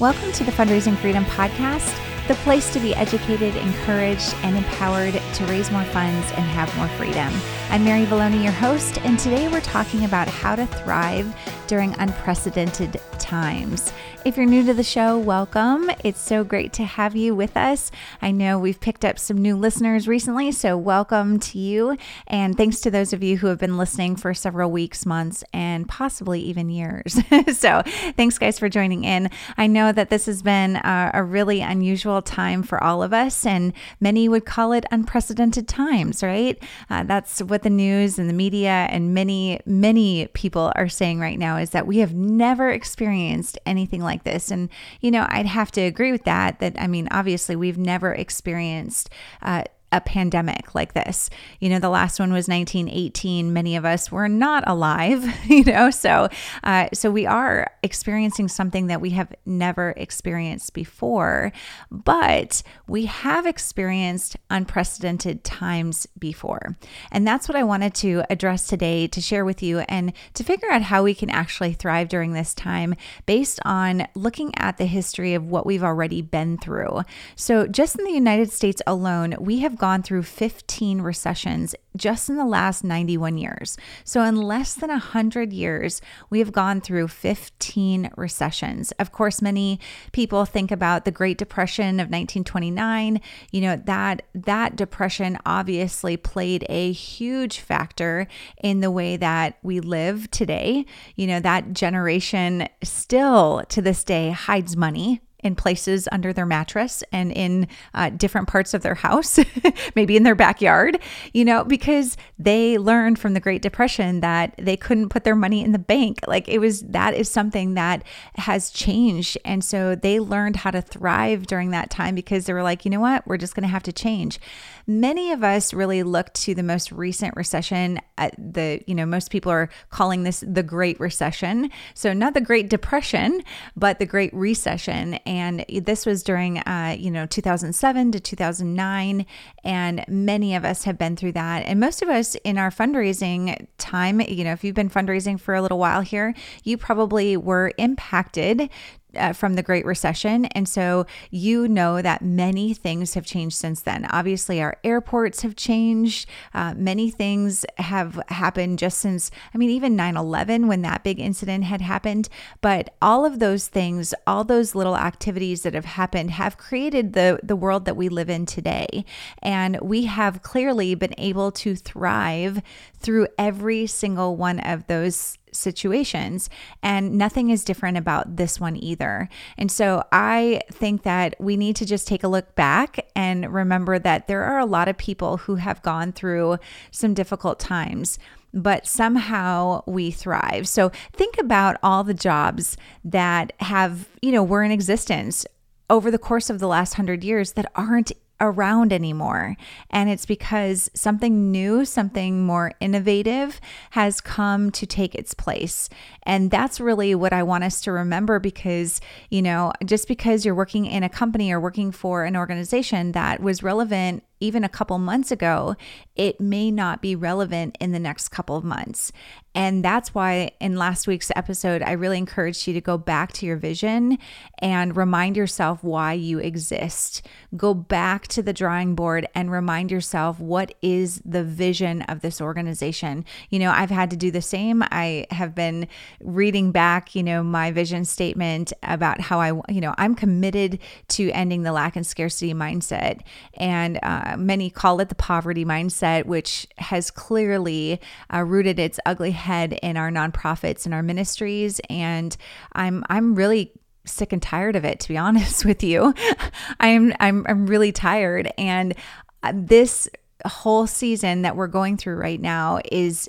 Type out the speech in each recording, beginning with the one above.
Welcome to the Fundraising Freedom Podcast, the place to be educated, encouraged, and empowered to raise more funds and have more freedom. I'm Mary Valloni, your host, and today we're talking about how to thrive during unprecedented times. If you're new to the show, welcome. It's so great to have you with us. I know we've picked up some new listeners recently, so welcome to you. And thanks to those of you who have been listening for several weeks, months, and possibly even years. so thanks, guys, for joining in. I know that this has been a, a really unusual time for all of us, and many would call it unprecedented times, right? Uh, that's what the news and the media and many, many people are saying right now is that we have never experienced anything like this. And, you know, I'd have to agree with that. That, I mean, obviously, we've never experienced uh, a pandemic like this. You know, the last one was 1918. Many of us were not alive, you know, so uh, so we are experiencing something that we have never experienced before, but we have experienced unprecedented times before. And that's what I wanted to address today to share with you and to figure out how we can actually thrive during this time based on looking at the history of what we've already been through. So, just in the United States alone, we have gone through 15 recessions just in the last 91 years. So, in less than 100 years, we have gone through 15 recessions. Of course, many people think about the Great Depression of 1929. You know, that that depression obviously played a huge factor in the way that we live today. You know, that generation still to this day hides money in places under their mattress and in uh, different parts of their house, maybe in their backyard, you know, because they learned from the Great Depression that they couldn't put their money in the bank. Like it was, that is something that has changed. And so they learned how to thrive during that time because they were like, you know what, we're just going to have to change. Many of us really look to the most recent recession. At the, you know, most people are calling this the Great Recession. So not the Great Depression, but the Great Recession and this was during uh, you know 2007 to 2009 and many of us have been through that. And most of us in our fundraising time you know if you've been fundraising for a little while here you probably were impacted uh, from the Great Recession. And so you know that many things have changed since then. Obviously, our airports have changed. Uh, many things have happened just since, I mean, even 9 11 when that big incident had happened. But all of those things, all those little activities that have happened have created the, the world that we live in today. And we have clearly been able to thrive through every single one of those situations. And nothing is different about this one either. And so I think that we need to just take a look back and remember that there are a lot of people who have gone through some difficult times but somehow we thrive. So think about all the jobs that have, you know, were in existence over the course of the last 100 years that aren't around anymore. And it's because something new, something more innovative has come to take its place. And that's really what I want us to remember because, you know, just because you're working in a company or working for an organization that was relevant even a couple months ago, it may not be relevant in the next couple of months. And that's why in last week's episode, I really encouraged you to go back to your vision and remind yourself why you exist. Go back to the drawing board and remind yourself what is the vision of this organization. You know, I've had to do the same. I have been reading back, you know, my vision statement about how I, you know, I'm committed to ending the lack and scarcity mindset. And, uh, many call it the poverty mindset, which has clearly uh, rooted its ugly head in our nonprofits and our ministries. And I'm I'm really sick and tired of it to be honest with you i'm i'm i'm really tired and uh, this whole season that we're going through right now is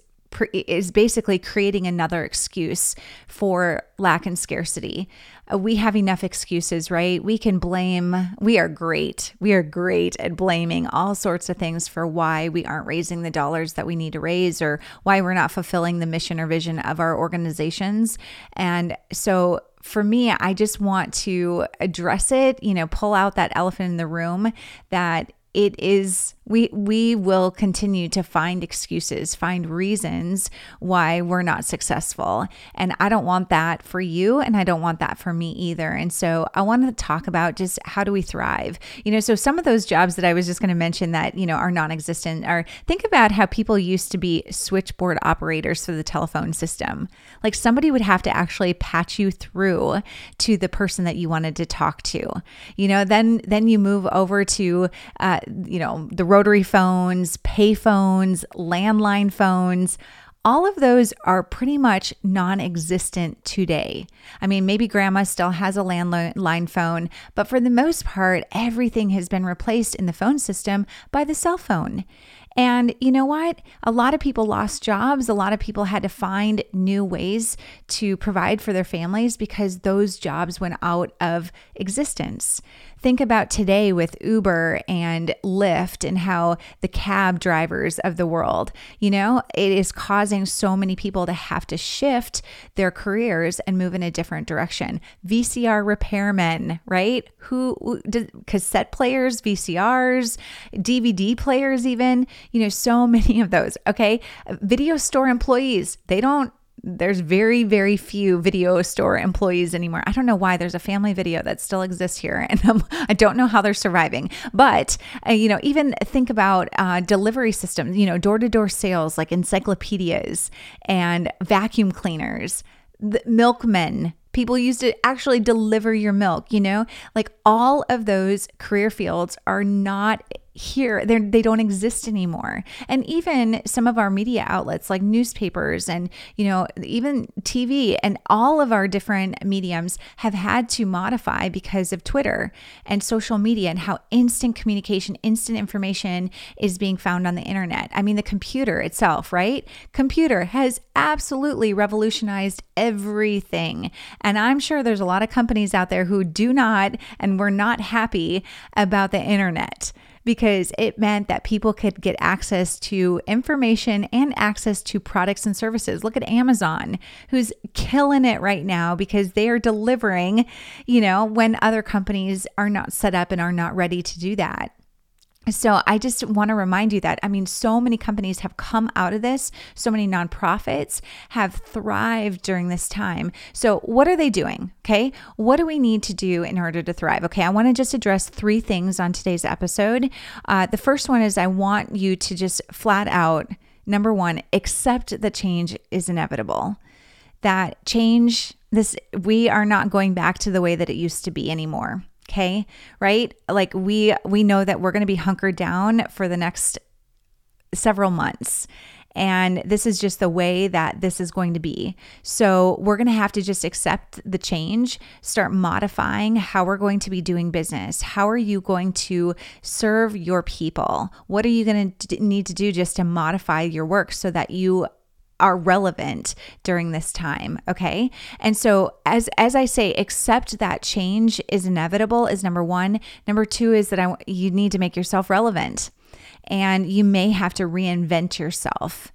is basically creating another excuse for lack and scarcity. Uh, we have enough excuses, right? We can blame, we are great. We are great at blaming all sorts of things for why we aren't raising the dollars that we need to raise or why we're not fulfilling the mission or vision of our organizations. And so for me, I just want to address it, you know, pull out that elephant in the room that it is we we will continue to find excuses, find reasons why we're not successful. And I don't want that for you and I don't want that for me either. And so I want to talk about just how do we thrive? You know, so some of those jobs that I was just going to mention that, you know, are non-existent are think about how people used to be switchboard operators for the telephone system. Like somebody would have to actually patch you through to the person that you wanted to talk to. You know, then then you move over to uh, you know, the rotary phones, pay phones, landline phones, all of those are pretty much non existent today. I mean, maybe grandma still has a landline phone, but for the most part, everything has been replaced in the phone system by the cell phone. And you know what? A lot of people lost jobs. A lot of people had to find new ways to provide for their families because those jobs went out of existence. Think about today with Uber and Lyft and how the cab drivers of the world, you know, it is causing so many people to have to shift their careers and move in a different direction. VCR repairmen, right? Who, cassette players, VCRs, DVD players, even, you know, so many of those. Okay. Video store employees, they don't there's very very few video store employees anymore. I don't know why there's a family video that still exists here and i don't know how they're surviving. But uh, you know even think about uh, delivery systems you know door-to-door sales like encyclopedias and vacuum cleaners milkmen people used to actually deliver your milk you know? Like all of those career fields are not here they they don't exist anymore. And even some of our media outlets like newspapers and you know even TV and all of our different mediums have had to modify because of Twitter and social media and how instant communication instant information is being found on the internet. I mean the computer itself right? Computer has absolutely revolutionized everything. And i'm sure there's a lot of companies out there who do not and were not happy about the internet because it meant that people could get access to information and access to products and services. Look at Amazon, who's killing it right now because they are delivering, you know, when other companies are not set up and are not ready to do that. So I just want to remind you that I mean so many companies have come out of this, so many nonprofits have thrived during this time. So what are they doing? Okay? What do we need to do in order to thrive? Okay, I want to just address three things on today's episode. Uh, the first one is I want you to just flat out number 1, accept that change is inevitable. That change this we are not going back to the way that it used to be anymore okay right like we we know that we're going to be hunkered down for the next several months and this is just the way that this is going to be. So, we're going to have to just accept the change, start modifying how we're going to be doing business. How are you going to serve your people? What are you going to need to do just to modify your work so that you are relevant during this time okay? And so as as i say accept that change is inevitable is number 1 number 2 is that I, you need to make yourself relevant. And you may have to reinvent yourself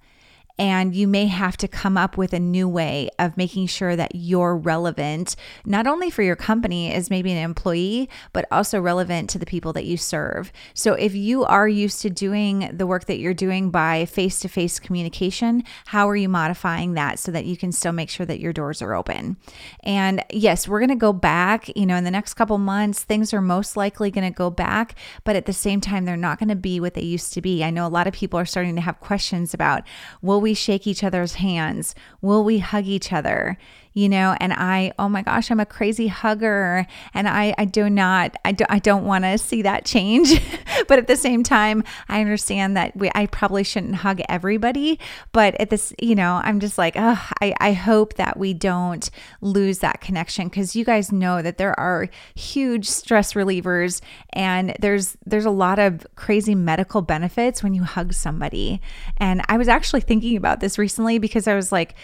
and you may have to come up with a new way of making sure that you're relevant, not only for your company as maybe an employee, but also relevant to the people that you serve. So if you are used to doing the work that you're doing by face to face communication, how are you modifying that so that you can still make sure that your doors are open? And yes, we're going to go back, you know, in the next couple months, things are most likely going to go back, but at the same time, they're not going to be what they used to be. I know a lot of people are starting to have questions about, will we shake each other's hands? Will we hug each other? You know, and I, oh my gosh, I'm a crazy hugger and I, I do not, I, do, I don't want to see that change. but at the same time, I understand that we, I probably shouldn't hug everybody. But at this, you know, I'm just like, oh, I, I hope that we don't lose that connection because you guys know that there are huge stress relievers and there's, there's a lot of crazy medical benefits when you hug somebody. And I was actually thinking about this recently because I was like,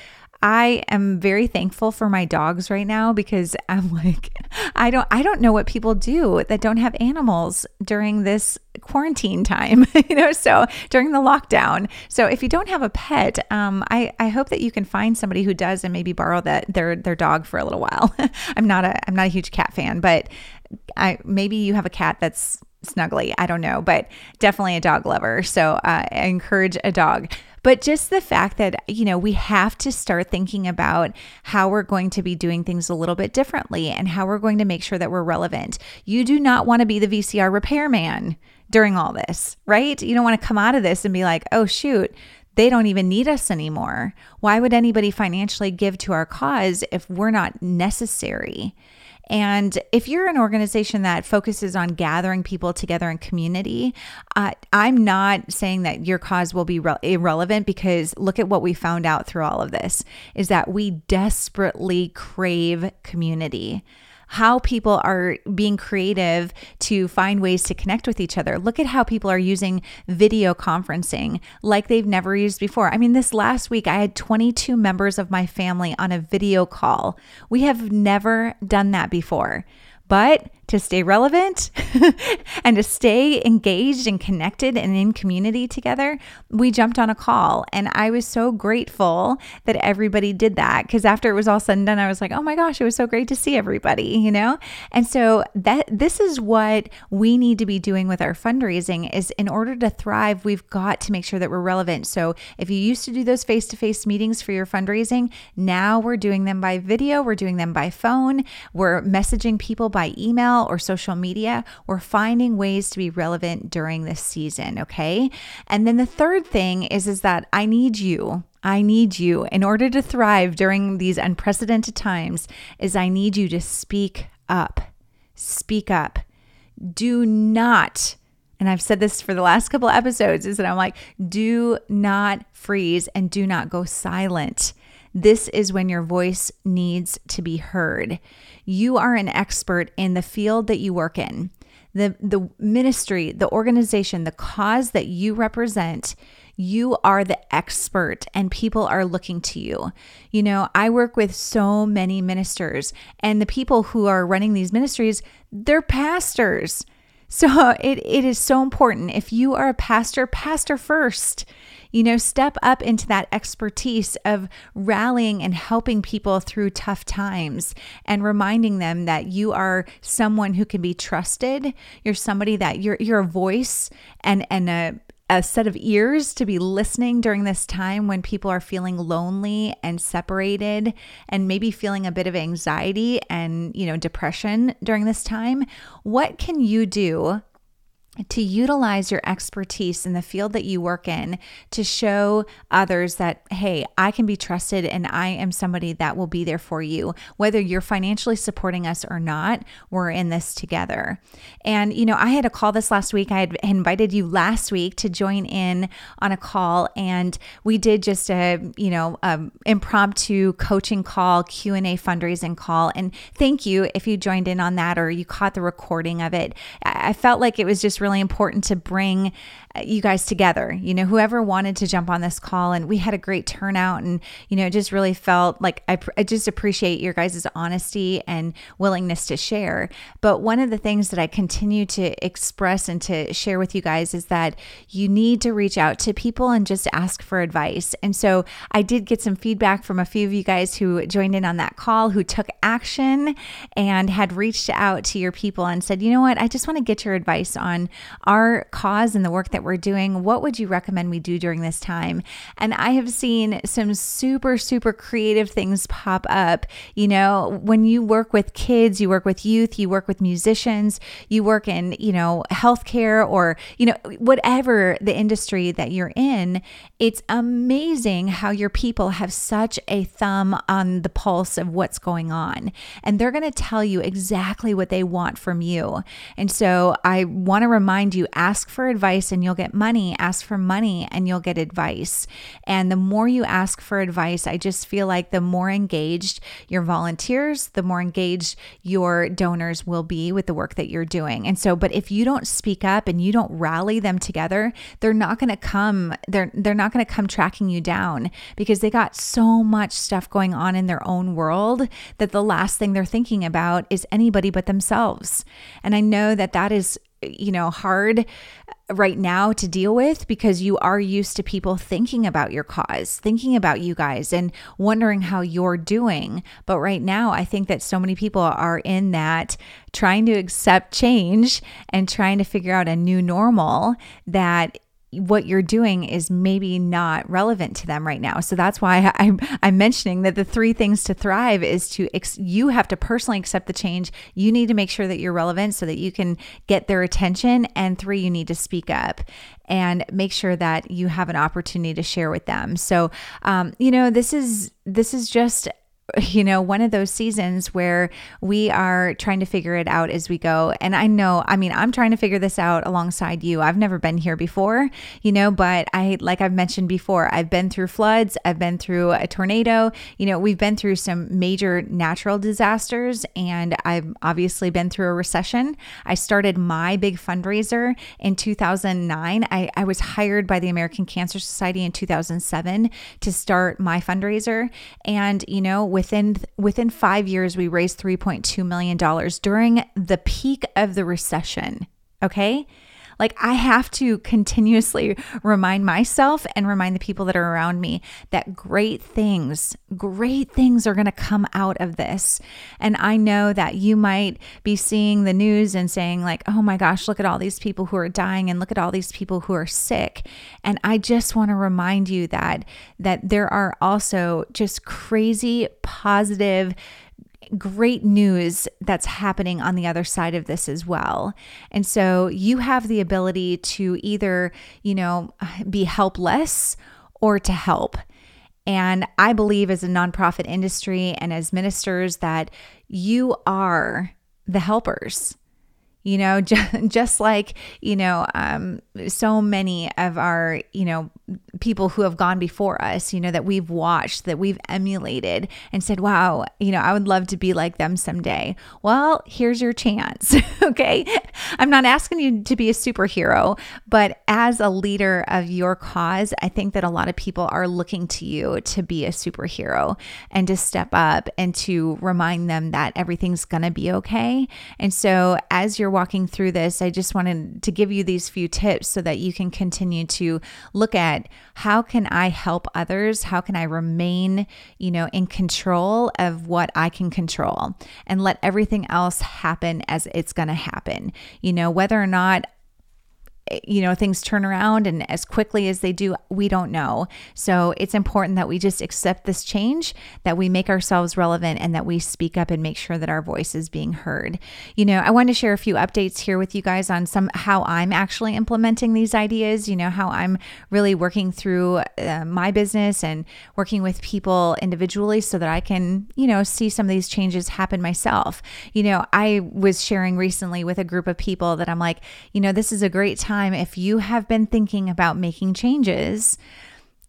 I am very thankful for my dogs right now because I'm like I don't I don't know what people do that don't have animals during this quarantine time, you know, so during the lockdown. So if you don't have a pet, um, I, I hope that you can find somebody who does and maybe borrow that their their dog for a little while. I'm not a I'm not a huge cat fan, but I maybe you have a cat that's snuggly. I don't know, but definitely a dog lover. So uh, I encourage a dog. But just the fact that, you know, we have to start thinking about how we're going to be doing things a little bit differently and how we're going to make sure that we're relevant. You do not want to be the VCR repairman during all this, right? You don't want to come out of this and be like, oh, shoot, they don't even need us anymore. Why would anybody financially give to our cause if we're not necessary? And if you're an organization that focuses on gathering people together in community, uh, I'm not saying that your cause will be re- irrelevant because look at what we found out through all of this is that we desperately crave community how people are being creative to find ways to connect with each other. Look at how people are using video conferencing like they've never used before. I mean, this last week, I had 22 members of my family on a video call. We have never done that before. But to stay relevant and to stay engaged and connected and in community together, we jumped on a call. And I was so grateful that everybody did that because after it was all said and done, I was like, oh my gosh, it was so great to see everybody, you know? And so that this is what we need to be doing with our fundraising is in order to thrive, we've got to make sure that we're relevant. So if you used to do those face-to-face meetings for your fundraising, now we're doing them by video, we're doing them by phone, we're messaging people by email email or social media, we're finding ways to be relevant during this season, okay? And then the third thing is is that I need you. I need you in order to thrive during these unprecedented times is I need you to speak up. Speak up. Do not and I've said this for the last couple episodes is that I'm like, do not freeze and do not go silent. This is when your voice needs to be heard. You are an expert in the field that you work in. The, the ministry, the organization, the cause that you represent, you are the expert and people are looking to you. You know, I work with so many ministers, and the people who are running these ministries, they're pastors. So it, it is so important. If you are a pastor, pastor first. You know, step up into that expertise of rallying and helping people through tough times and reminding them that you are someone who can be trusted. You're somebody that you're you're a voice and and a a set of ears to be listening during this time when people are feeling lonely and separated and maybe feeling a bit of anxiety and you know depression during this time what can you do to utilize your expertise in the field that you work in to show others that, hey, I can be trusted and I am somebody that will be there for you. Whether you're financially supporting us or not, we're in this together. And, you know, I had a call this last week. I had invited you last week to join in on a call and we did just a, you know, um, impromptu coaching call, Q&A fundraising call. And thank you if you joined in on that or you caught the recording of it. I felt like it was just really important to bring uh, you guys together. You know, whoever wanted to jump on this call, and we had a great turnout, and you know, it just really felt like I, I just appreciate your guys' honesty and willingness to share. But one of the things that I continue to express and to share with you guys is that you need to reach out to people and just ask for advice. And so I did get some feedback from a few of you guys who joined in on that call who took action and had reached out to your people and said, you know what, I just want to get your advice on our cause and the work that we're doing, what would you recommend we do during this time? And I have seen some super, super creative things pop up. You know, when you work with kids, you work with youth, you work with musicians, you work in, you know, healthcare or, you know, whatever the industry that you're in, it's amazing how your people have such a thumb on the pulse of what's going on. And they're going to tell you exactly what they want from you. And so I want to remind you ask for advice and you'll get money. Ask for money and you'll get advice. And the more you ask for advice, I just feel like the more engaged your volunteers, the more engaged your donors will be with the work that you're doing. And so, but if you don't speak up and you don't rally them together, they're not going to come they're they're not going to come tracking you down because they got so much stuff going on in their own world that the last thing they're thinking about is anybody but themselves. And I know that that is you know, hard right now to deal with because you are used to people thinking about your cause, thinking about you guys, and wondering how you're doing. But right now, I think that so many people are in that trying to accept change and trying to figure out a new normal that what you're doing is maybe not relevant to them right now. So that's why I'm, I'm mentioning that the three things to thrive is to, ex- you have to personally accept the change. You need to make sure that you're relevant so that you can get their attention. And three, you need to speak up and make sure that you have an opportunity to share with them. So, um, you know, this is, this is just you know, one of those seasons where we are trying to figure it out as we go. And I know, I mean, I'm trying to figure this out alongside you. I've never been here before, you know, but I, like I've mentioned before, I've been through floods, I've been through a tornado, you know, we've been through some major natural disasters, and I've obviously been through a recession. I started my big fundraiser in 2009. I, I was hired by the American Cancer Society in 2007 to start my fundraiser. And, you know, with within within 5 years we raised 3.2 million dollars during the peak of the recession okay like I have to continuously remind myself and remind the people that are around me that great things, great things are going to come out of this. And I know that you might be seeing the news and saying, like, oh my gosh, look at all these people who are dying and look at all these people who are sick. And I just want to remind you that that there are also just crazy positive great news that's happening on the other side of this as well. And so you have the ability to either, you know, be helpless or to help. And I believe as a nonprofit industry and as ministers that you are the helpers you know just, just like you know um, so many of our you know people who have gone before us you know that we've watched that we've emulated and said wow you know i would love to be like them someday. Well here's your chance okay? I'm not asking you to be a superhero but as a leader of your cause i think that a lot of people are looking to you to be a superhero and to step up and to remind them that everything's going to be okay. And so as you're walking through this, I just wanted to give you these few tips so that you can continue to look at how can I help others? How can I remain, you know, in control of what I can control and let everything else happen as it's going to happen. You know, whether or not you know things turn around and as quickly as they do we don't know. So it's important that we just accept this change that we make ourselves relevant and that we speak up and make sure that our voice is being heard. You know i want to share a few updates here with you guys on some how i'm actually implementing these ideas you know how i'm really working through uh, my business and working with people individually so that i can you know see some of these changes happen myself. You know i was sharing recently with a group of people that i'm like you know this is a great time time, if you have been thinking about making changes,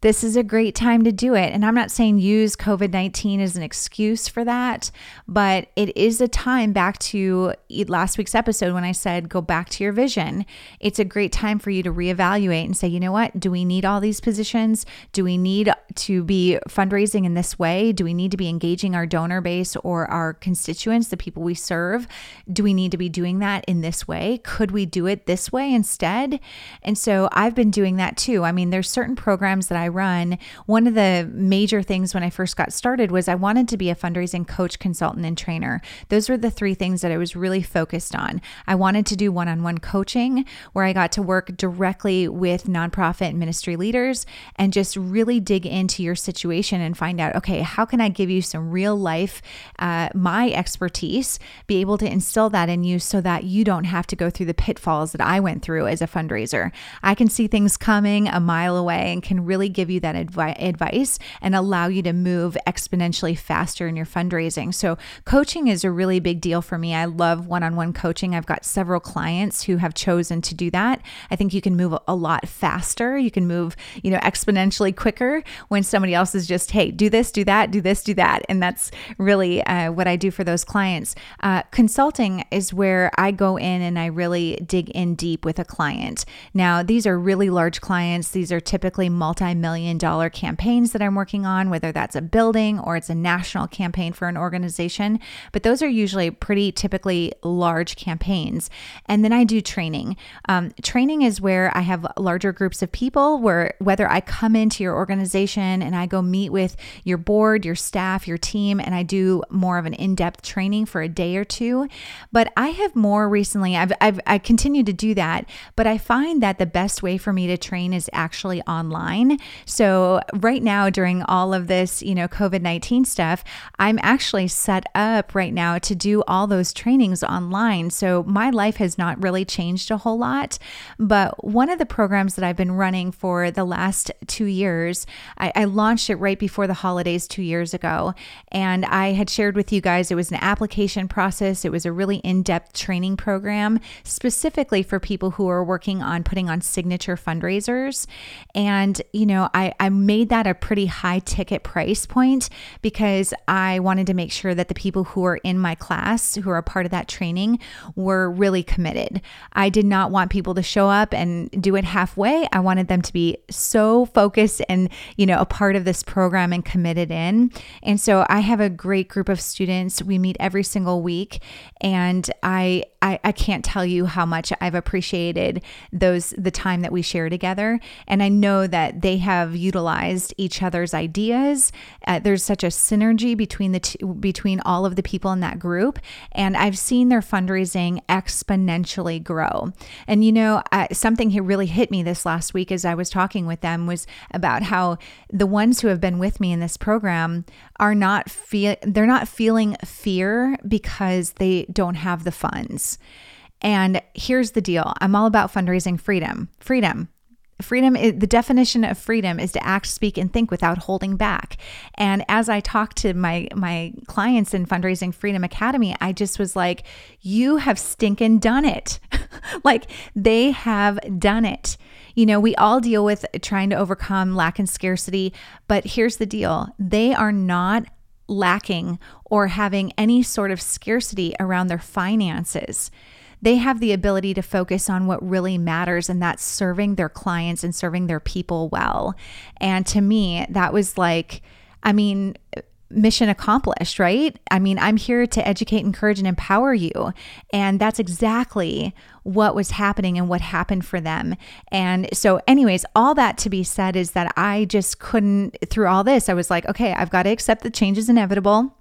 this is a great time to do it. And I'm not saying use COVID 19 as an excuse for that, but it is a time back to last week's episode when I said go back to your vision. It's a great time for you to reevaluate and say, you know what? Do we need all these positions? Do we need to be fundraising in this way? Do we need to be engaging our donor base or our constituents, the people we serve? Do we need to be doing that in this way? Could we do it this way instead? And so I've been doing that too. I mean, there's certain programs that I run, one of the major things when I first got started was I wanted to be a fundraising coach, consultant, and trainer. Those were the three things that I was really focused on. I wanted to do one on one coaching where I got to work directly with nonprofit ministry leaders and just really dig into your situation and find out okay, how can I give you some real life, uh, my expertise, be able to instill that in you so that you don't have to go through the pitfalls that I went through as a fundraiser. I can see things coming a mile away and can really give give you that advi- advice and allow you to move exponentially faster in your fundraising. So, coaching is a really big deal for me. I love one on one coaching. I've got several clients who have chosen to do that. I think you can move a lot faster. You can move, you know, exponentially quicker when somebody else is just, hey, do this, do that, do this, do that. And that's really uh, what I do for those clients. Uh, consulting is where I go in and I really dig in deep with a client. Now, these are really large clients, these are typically multi million million dollar campaigns that I'm working on, whether that's a building or it's a national campaign for an organization. But those are usually pretty typically large campaigns. And then I do training. Um, training is where I have larger groups of people, where whether I come into your organization and I go meet with your board, your staff, your team, and I do more of an in depth training for a day or two. But I have more recently, I've, I've I continue to do that, but I find that the best way for me to train is actually online. So right now, during all of this, you know, COVID 19 stuff, I'm actually set up right now to do all those trainings online. So my life has not really changed a whole lot. But one of the programs that I've been running for the last two years, I, I launched it right before the holidays two years ago. And I had shared with you guys it was an application process, it was a really in depth training program specifically for people who are working on putting on signature fundraisers. And, you know, I, I made that a pretty high ticket price point because I wanted to make sure that the people who are in my class, who are a part of that training, were really committed. I did not want people to show up and do it halfway. I wanted them to be so focused and, you know, a part of this program and committed in. And so I have a great group of students. We meet every single week and I I, I can't tell you how much I've appreciated those the time that we share together. And I know that they have utilized each other's ideas. Uh, there's such a synergy between the two, between all of the people in that group, and I've seen their fundraising exponentially grow. And you know, uh, something here really hit me this last week as I was talking with them was about how the ones who have been with me in this program are not feel they're not feeling fear because they don't have the funds. And here's the deal. I'm all about fundraising freedom. Freedom. Freedom, is, the definition of freedom is to act, speak, and think without holding back. And as I talked to my my clients in Fundraising Freedom Academy, I just was like, "You have stinking done it! like they have done it." You know, we all deal with trying to overcome lack and scarcity, but here's the deal they are not lacking or having any sort of scarcity around their finances. They have the ability to focus on what really matters, and that's serving their clients and serving their people well. And to me, that was like, I mean, mission accomplished, right? I mean, I'm here to educate, encourage, and empower you. And that's exactly what was happening and what happened for them. And so, anyways, all that to be said is that I just couldn't, through all this, I was like, okay, I've got to accept the change is inevitable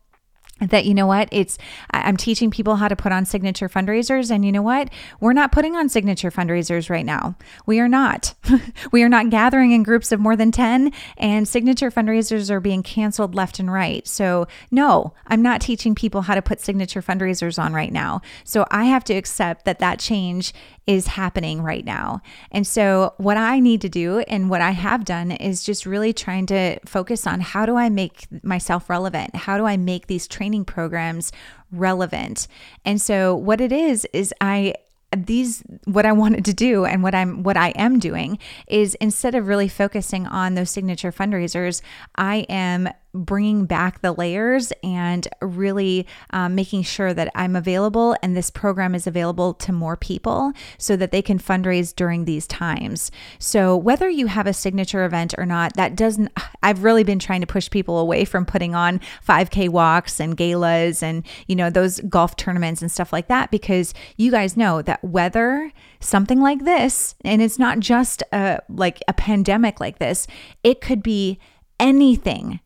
that you know what it's i'm teaching people how to put on signature fundraisers and you know what we're not putting on signature fundraisers right now we are not we are not gathering in groups of more than 10 and signature fundraisers are being canceled left and right so no i'm not teaching people how to put signature fundraisers on right now so i have to accept that that change is happening right now. And so, what I need to do and what I have done is just really trying to focus on how do I make myself relevant? How do I make these training programs relevant? And so, what it is, is I these what I wanted to do and what I'm what I am doing is instead of really focusing on those signature fundraisers, I am bringing back the layers and really um, making sure that I'm available and this program is available to more people so that they can fundraise during these times. So, whether you have a signature event or not, that doesn't, I've really been trying to push people away from putting on 5K walks and galas and, you know, those golf tournaments and stuff like that because you guys know that whether something like this, and it's not just a, like a pandemic like this, it could be anything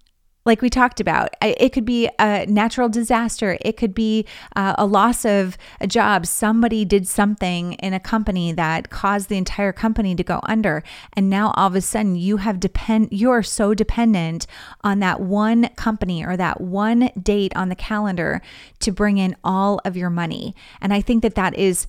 like we talked about. It could be a natural disaster. It could be uh, a loss of a job. Somebody did something in a company that caused the entire company to go under. And now all of a sudden you have depend you are so dependent on that one company or that one date on the calendar to bring in all of your money. And I think that that is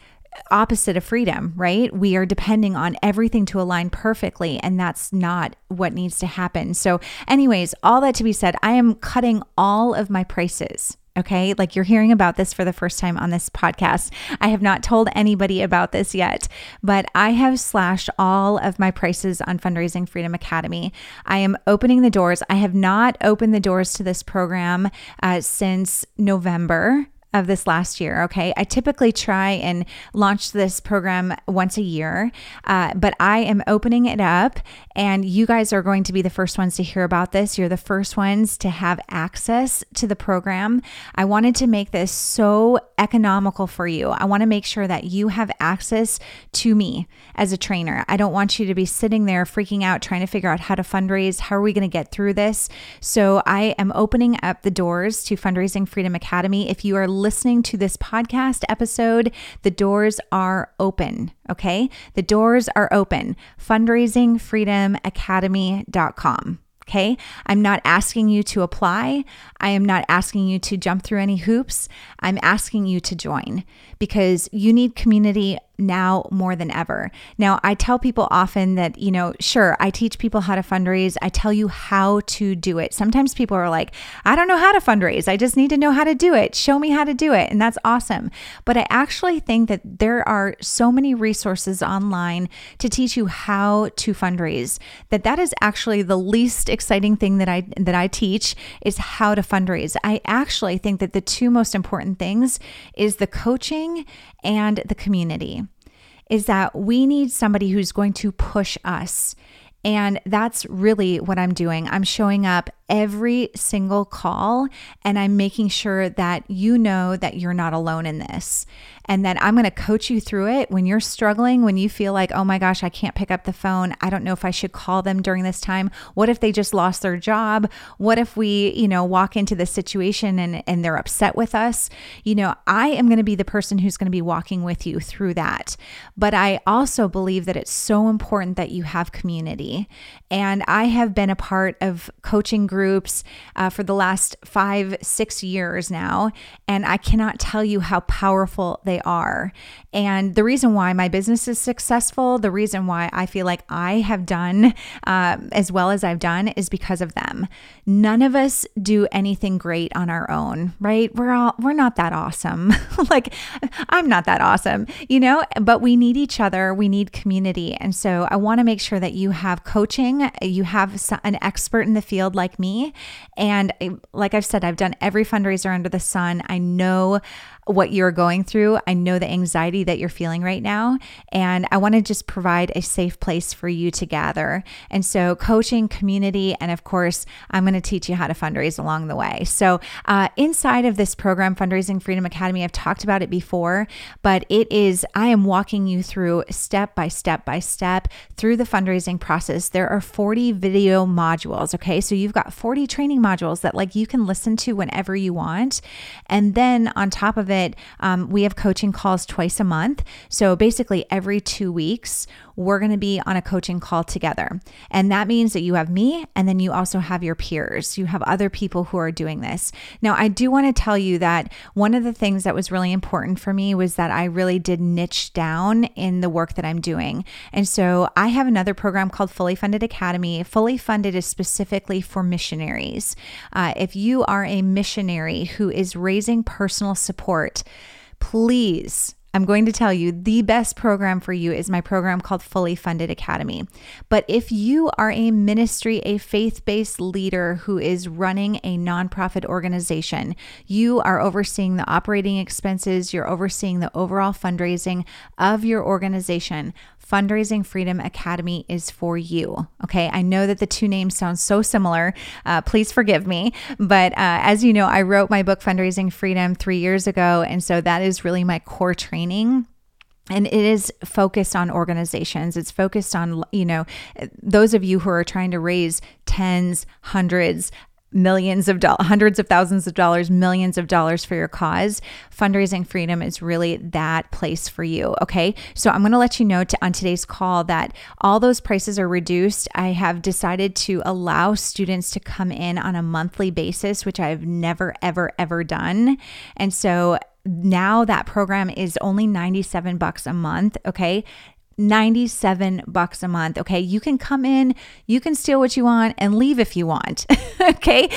opposite of freedom, right? We are depending on everything to align perfectly, and that's not what needs to happen. So, anyways, all that to be said, I am cutting all of my prices. Okay, like you're hearing about this for the first time on this podcast. I have not told anybody about this yet, but I have slashed all of my prices on Fundraising Freedom Academy. I am opening the doors. I have not opened the doors to this program uh, since November of this last year. Okay. I typically try and launch this program once a year, uh, but I am opening it up and you guys are going to be the first ones to hear about this. You're the first ones to have access to the program. I wanted to make this so economical for you. I want to make sure that you have access to me as a trainer. I don't want you to be sitting there freaking out trying to figure out how to fundraise. How are we going to get through this? So I am opening up the doors to Fundraising Freedom Academy. If you are listening to this podcast episode, the doors are open. Okay. The doors are open. Fundraisingfreedomacademy.com. Okay. I'm not asking you to apply. I am not asking you to jump through any hoops. I'm asking you to join because you need community now more than ever. Now, I tell people often that, you know, sure, I teach people how to fundraise. I tell you how to do it. Sometimes people are like, I don't know how to fundraise. I just need to know how to do it. Show me how to do it. And that's awesome. But I actually think that there are so many resources online to teach you how to fundraise that that is actually the least exciting thing that I that I teach is how to fundraise. I actually think that the two most important things is the coaching and the community is that we need somebody who's going to push us. And that's really what I'm doing. I'm showing up every single call and I'm making sure that you know that you're not alone in this and that I'm going to coach you through it when you're struggling, when you feel like, oh my gosh, I can't pick up the phone. I don't know if I should call them during this time. What if they just lost their job? What if we, you know, walk into this situation and, and they're upset with us? You know, I am going to be the person who's going to be walking with you through that. But I also believe that it's so important that you have community. And I have been a part of coaching groups uh, for the last five, six years now. And I cannot tell you how powerful they are. And the reason why my business is successful, the reason why I feel like I have done uh, as well as I've done is because of them. None of us do anything great on our own, right? We're all, we're not that awesome. like, I'm not that awesome, you know, but we need each other. We need community. And so I want to make sure that you have coaching, you have an expert in the field like me. And like I've said, I've done every fundraiser under the sun. I know what you're going through. I know the anxiety that you're feeling right now. And I want to just provide a safe place for you to gather. And so, coaching, community, and of course, I'm going to teach you how to fundraise along the way. So, uh, inside of this program, Fundraising Freedom Academy, I've talked about it before, but it is, I am walking you through step by step by step through the fundraising process. There are 40 video modules. Okay. So, you've got 40 training modules that like you can listen to whenever you want. And then on top of it, it, um, we have coaching calls twice a month. So basically, every two weeks, we're going to be on a coaching call together. And that means that you have me and then you also have your peers. You have other people who are doing this. Now, I do want to tell you that one of the things that was really important for me was that I really did niche down in the work that I'm doing. And so I have another program called Fully Funded Academy. Fully Funded is specifically for missionaries. Uh, if you are a missionary who is raising personal support, please I'm going to tell you the best program for you is my program called Fully Funded Academy. But if you are a ministry, a faith based leader who is running a nonprofit organization, you are overseeing the operating expenses, you're overseeing the overall fundraising of your organization. Fundraising Freedom Academy is for you. Okay. I know that the two names sound so similar. Uh, please forgive me. But uh, as you know, I wrote my book, Fundraising Freedom, three years ago. And so that is really my core training and it is focused on organizations it's focused on you know those of you who are trying to raise tens hundreds millions of dollars, hundreds of thousands of dollars, millions of dollars for your cause, fundraising freedom is really that place for you. Okay. So I'm going to let you know to, on today's call that all those prices are reduced. I have decided to allow students to come in on a monthly basis, which I've never, ever, ever done. And so now that program is only 97 bucks a month. Okay 97 bucks a month. Okay. You can come in, you can steal what you want and leave if you want. okay.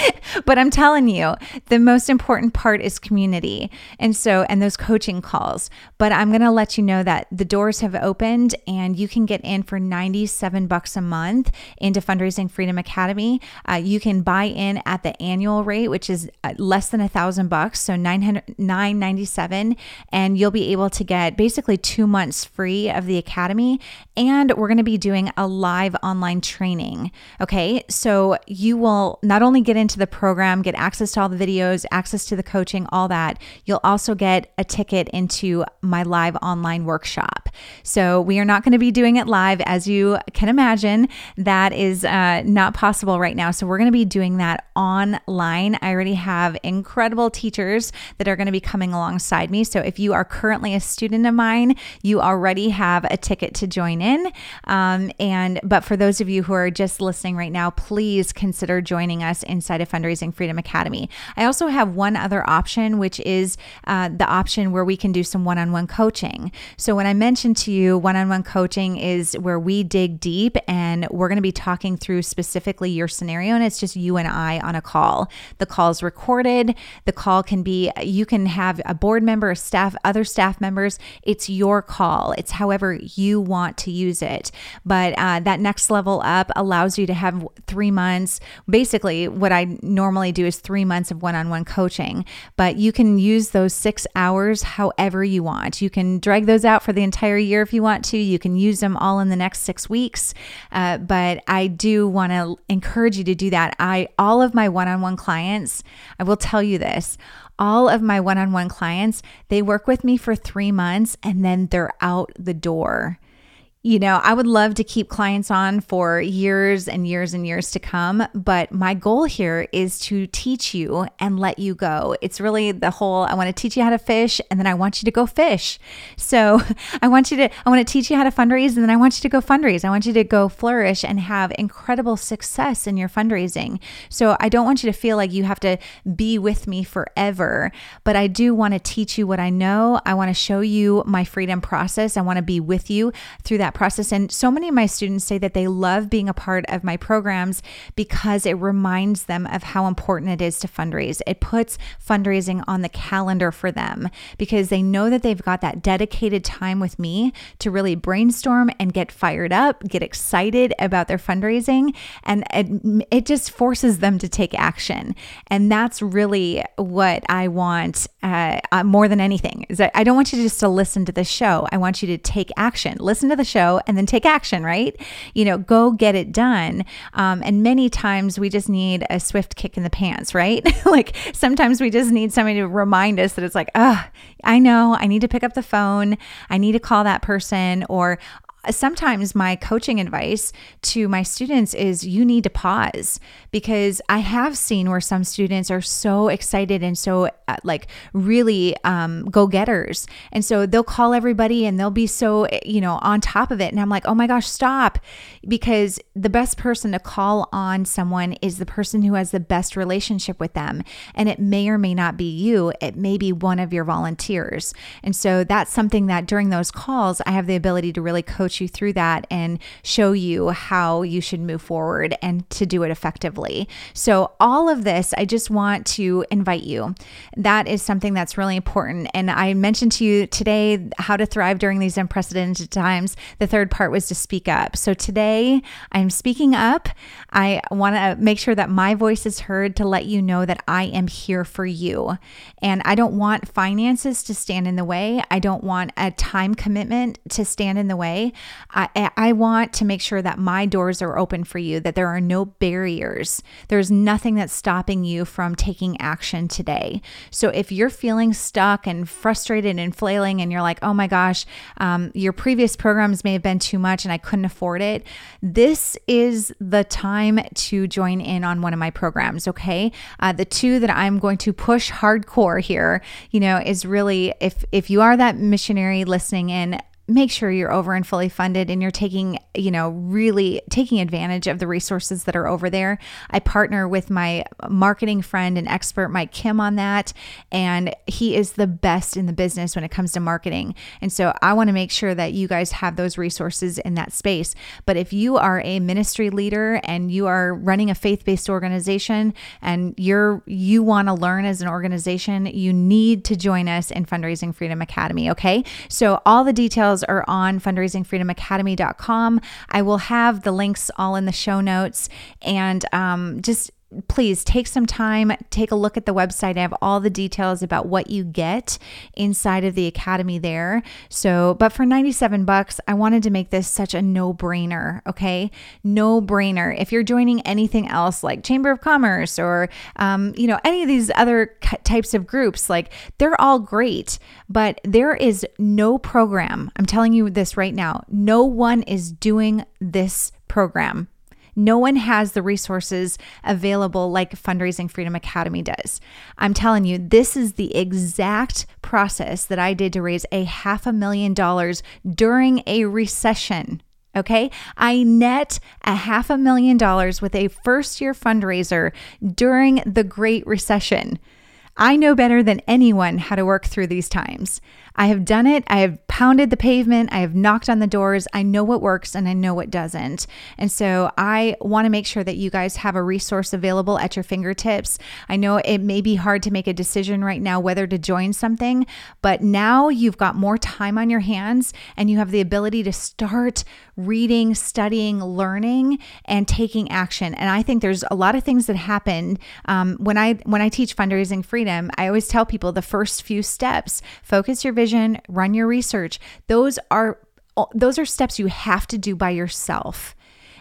But I'm telling you, the most important part is community. And so, and those coaching calls. But I'm going to let you know that the doors have opened and you can get in for 97 bucks a month into Fundraising Freedom Academy. Uh, you can buy in at the annual rate, which is uh, less than a thousand bucks. So 900, 997. And you'll be able to get basically two months free of the academy Academy, and we're going to be doing a live online training. Okay, so you will not only get into the program, get access to all the videos, access to the coaching, all that, you'll also get a ticket into my live online workshop. So we are not going to be doing it live, as you can imagine. That is uh, not possible right now. So we're going to be doing that online. I already have incredible teachers that are going to be coming alongside me. So if you are currently a student of mine, you already have a ticket ticket to join in. Um, and but for those of you who are just listening right now, please consider joining us inside of Fundraising Freedom Academy. I also have one other option, which is uh, the option where we can do some one-on-one coaching. So when I mentioned to you, one-on-one coaching is where we dig deep and we're going to be talking through specifically your scenario, and it's just you and I on a call. The call is recorded. The call can be you can have a board member, a staff, other staff members. It's your call. It's however you want to use it. But uh, that next level up allows you to have three months. Basically, what I normally do is three months of one on one coaching, but you can use those six hours however you want. You can drag those out for the entire year if you want to. You can use them all in the next six weeks. Uh, but I do want to encourage you to do that. I, all of my one on one clients, I will tell you this all of my one on one clients, they work with me for three months and then they're out the door you know, I would love to keep clients on for years and years and years to come, but my goal here is to teach you and let you go. It's really the whole I want to teach you how to fish and then I want you to go fish. So, I want you to I want to teach you how to fundraise and then I want you to go fundraise. I want you to go flourish and have incredible success in your fundraising. So, I don't want you to feel like you have to be with me forever, but I do want to teach you what I know. I want to show you my freedom process. I want to be with you through that process. And so many of my students say that they love being a part of my programs because it reminds them of how important it is to fundraise. It puts fundraising on the calendar for them because they know that they've got that dedicated time with me to really brainstorm and get fired up, get excited about their fundraising. And it, it just forces them to take action. And that's really what I want uh, uh, more than anything is I don't want you just to listen to the show. I want you to take action. Listen to the show show and then take action, right? You know, go get it done. Um, and many times we just need a swift kick in the pants, right? like sometimes we just need somebody to remind us that it's like, oh, I know I need to pick up the phone. I need to call that person or sometimes my coaching advice to my students is you need to pause because I have seen where some students are so excited and so uh, like really um, go getters. And so they'll call everybody and they'll be so, you know, on top of it. And I'm like, oh my gosh, stop. Because the best person to call on someone is the person who has the best relationship with them. And it may or may not be you, it may be one of your volunteers. And so that's something that during those calls, I have the ability to really coach you through that and show you how you should move forward and to do it effectively. So, all of this, I just want to invite you. That is something that's really important. And I mentioned to you today how to thrive during these unprecedented times. The third part was to speak up. So, today I'm speaking up. I want to make sure that my voice is heard to let you know that I am here for you. And I don't want finances to stand in the way. I don't want a time commitment to stand in the way. I, I want to make sure that my doors are open for you, that there are no barriers. There's nothing that's stopping you from taking action today. So if you're feeling stuck and frustrated and flailing, and you're like, oh my gosh, um, your previous programs may have been too much and I couldn't afford it, this is the time to join in on one of my programs. Okay. Uh, the two that I'm going to push hardcore here, you know, is really if if you are that missionary listening in, make sure you're over and fully funded and you're taking, you know, really taking advantage of the resources that are over there. I partner with my marketing friend and expert, Mike Kim, on that. And he is the best in the business when it comes to marketing. And so I want to make sure that you guys have those resources in that space. But if you are a ministry leader and you are running a faith based organization and you're, you want to learn as an organization, you need to join us in Fundraising Freedom Academy. Okay. So all the details are on fundraisingfreedomacademy.com. I will have the links all in the show notes and um, just please take some time, take a look at the website. I have all the details about what you get inside of the academy there. So, but for 97 bucks, I wanted to make this such a no-brainer, okay? No-brainer. If you're joining anything else like Chamber of Commerce or um, you know, any of these other types of groups, like they're all great, but there is no program. I'm telling you this right now. No one is doing this program no one has the resources available like Fundraising Freedom Academy does. I'm telling you, this is the exact process that I did to raise a half a million dollars during a recession. Okay. I net a half a million dollars with a first year fundraiser during the Great Recession. I know better than anyone how to work through these times. I have done it. I have pounded the pavement. I have knocked on the doors. I know what works and I know what doesn't. And so I want to make sure that you guys have a resource available at your fingertips. I know it may be hard to make a decision right now whether to join something, but now you've got more time on your hands and you have the ability to start reading, studying, learning, and taking action. And I think there's a lot of things that happen um, when I when I teach fundraising freedom. I always tell people the first few steps: focus your vision, run your research. Those are those are steps you have to do by yourself.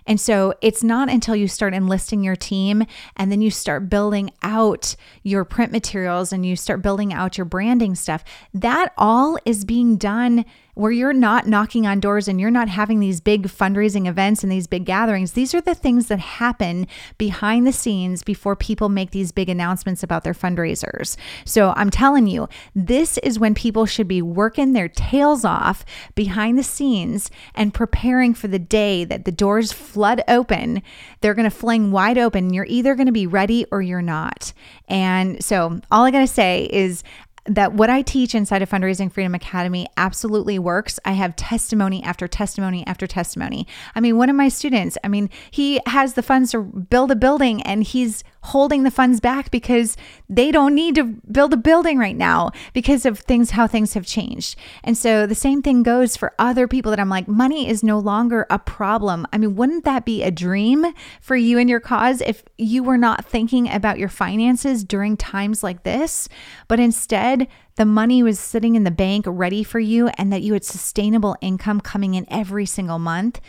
And so it's not until you start enlisting your team and then you start building out your print materials and you start building out your branding stuff, that all is being done where you're not knocking on doors and you're not having these big fundraising events and these big gatherings. These are the things that happen behind the scenes before people make these big announcements about their fundraisers. So I'm telling you, this is when people should be working their tails off behind the scenes and preparing for the day that the doors flood open. They're going to fling wide open. You're either going to be ready or you're not. And so all I got to say is that what I teach inside of Fundraising Freedom Academy absolutely works. I have testimony after testimony after testimony. I mean, one of my students, I mean, he has the funds to build a building and he's holding the funds back because they don't need to build a building right now because of things how things have changed. And so the same thing goes for other people that I'm like money is no longer a problem. I mean, wouldn't that be a dream for you and your cause if you were not thinking about your finances during times like this, but instead the money was sitting in the bank ready for you and that you had sustainable income coming in every single month.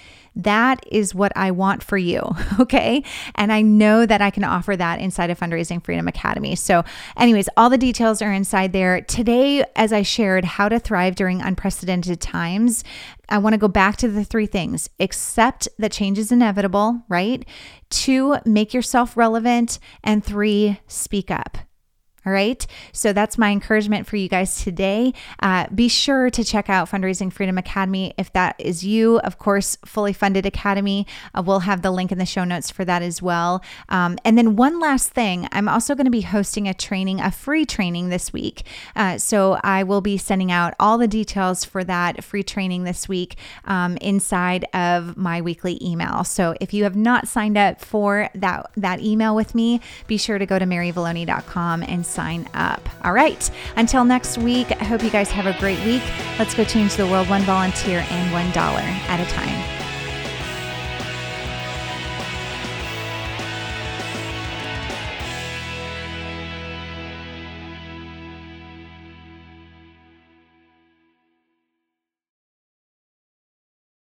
That is what I want for you. Okay. And I know that I can offer that inside of Fundraising Freedom Academy. So, anyways, all the details are inside there. Today, as I shared how to thrive during unprecedented times, I want to go back to the three things accept that change is inevitable, right? Two, make yourself relevant. And three, speak up. All right. So that's my encouragement for you guys today. Uh, be sure to check out Fundraising Freedom Academy if that is you. Of course, fully funded academy. Uh, we'll have the link in the show notes for that as well. Um, and then one last thing, I'm also going to be hosting a training, a free training this week. Uh, so I will be sending out all the details for that free training this week um, inside of my weekly email. So if you have not signed up for that that email with me, be sure to go to maryvalloni.com and sign up. All right. Until next week, I hope you guys have a great week. Let's go change the world one volunteer and $1 at a time.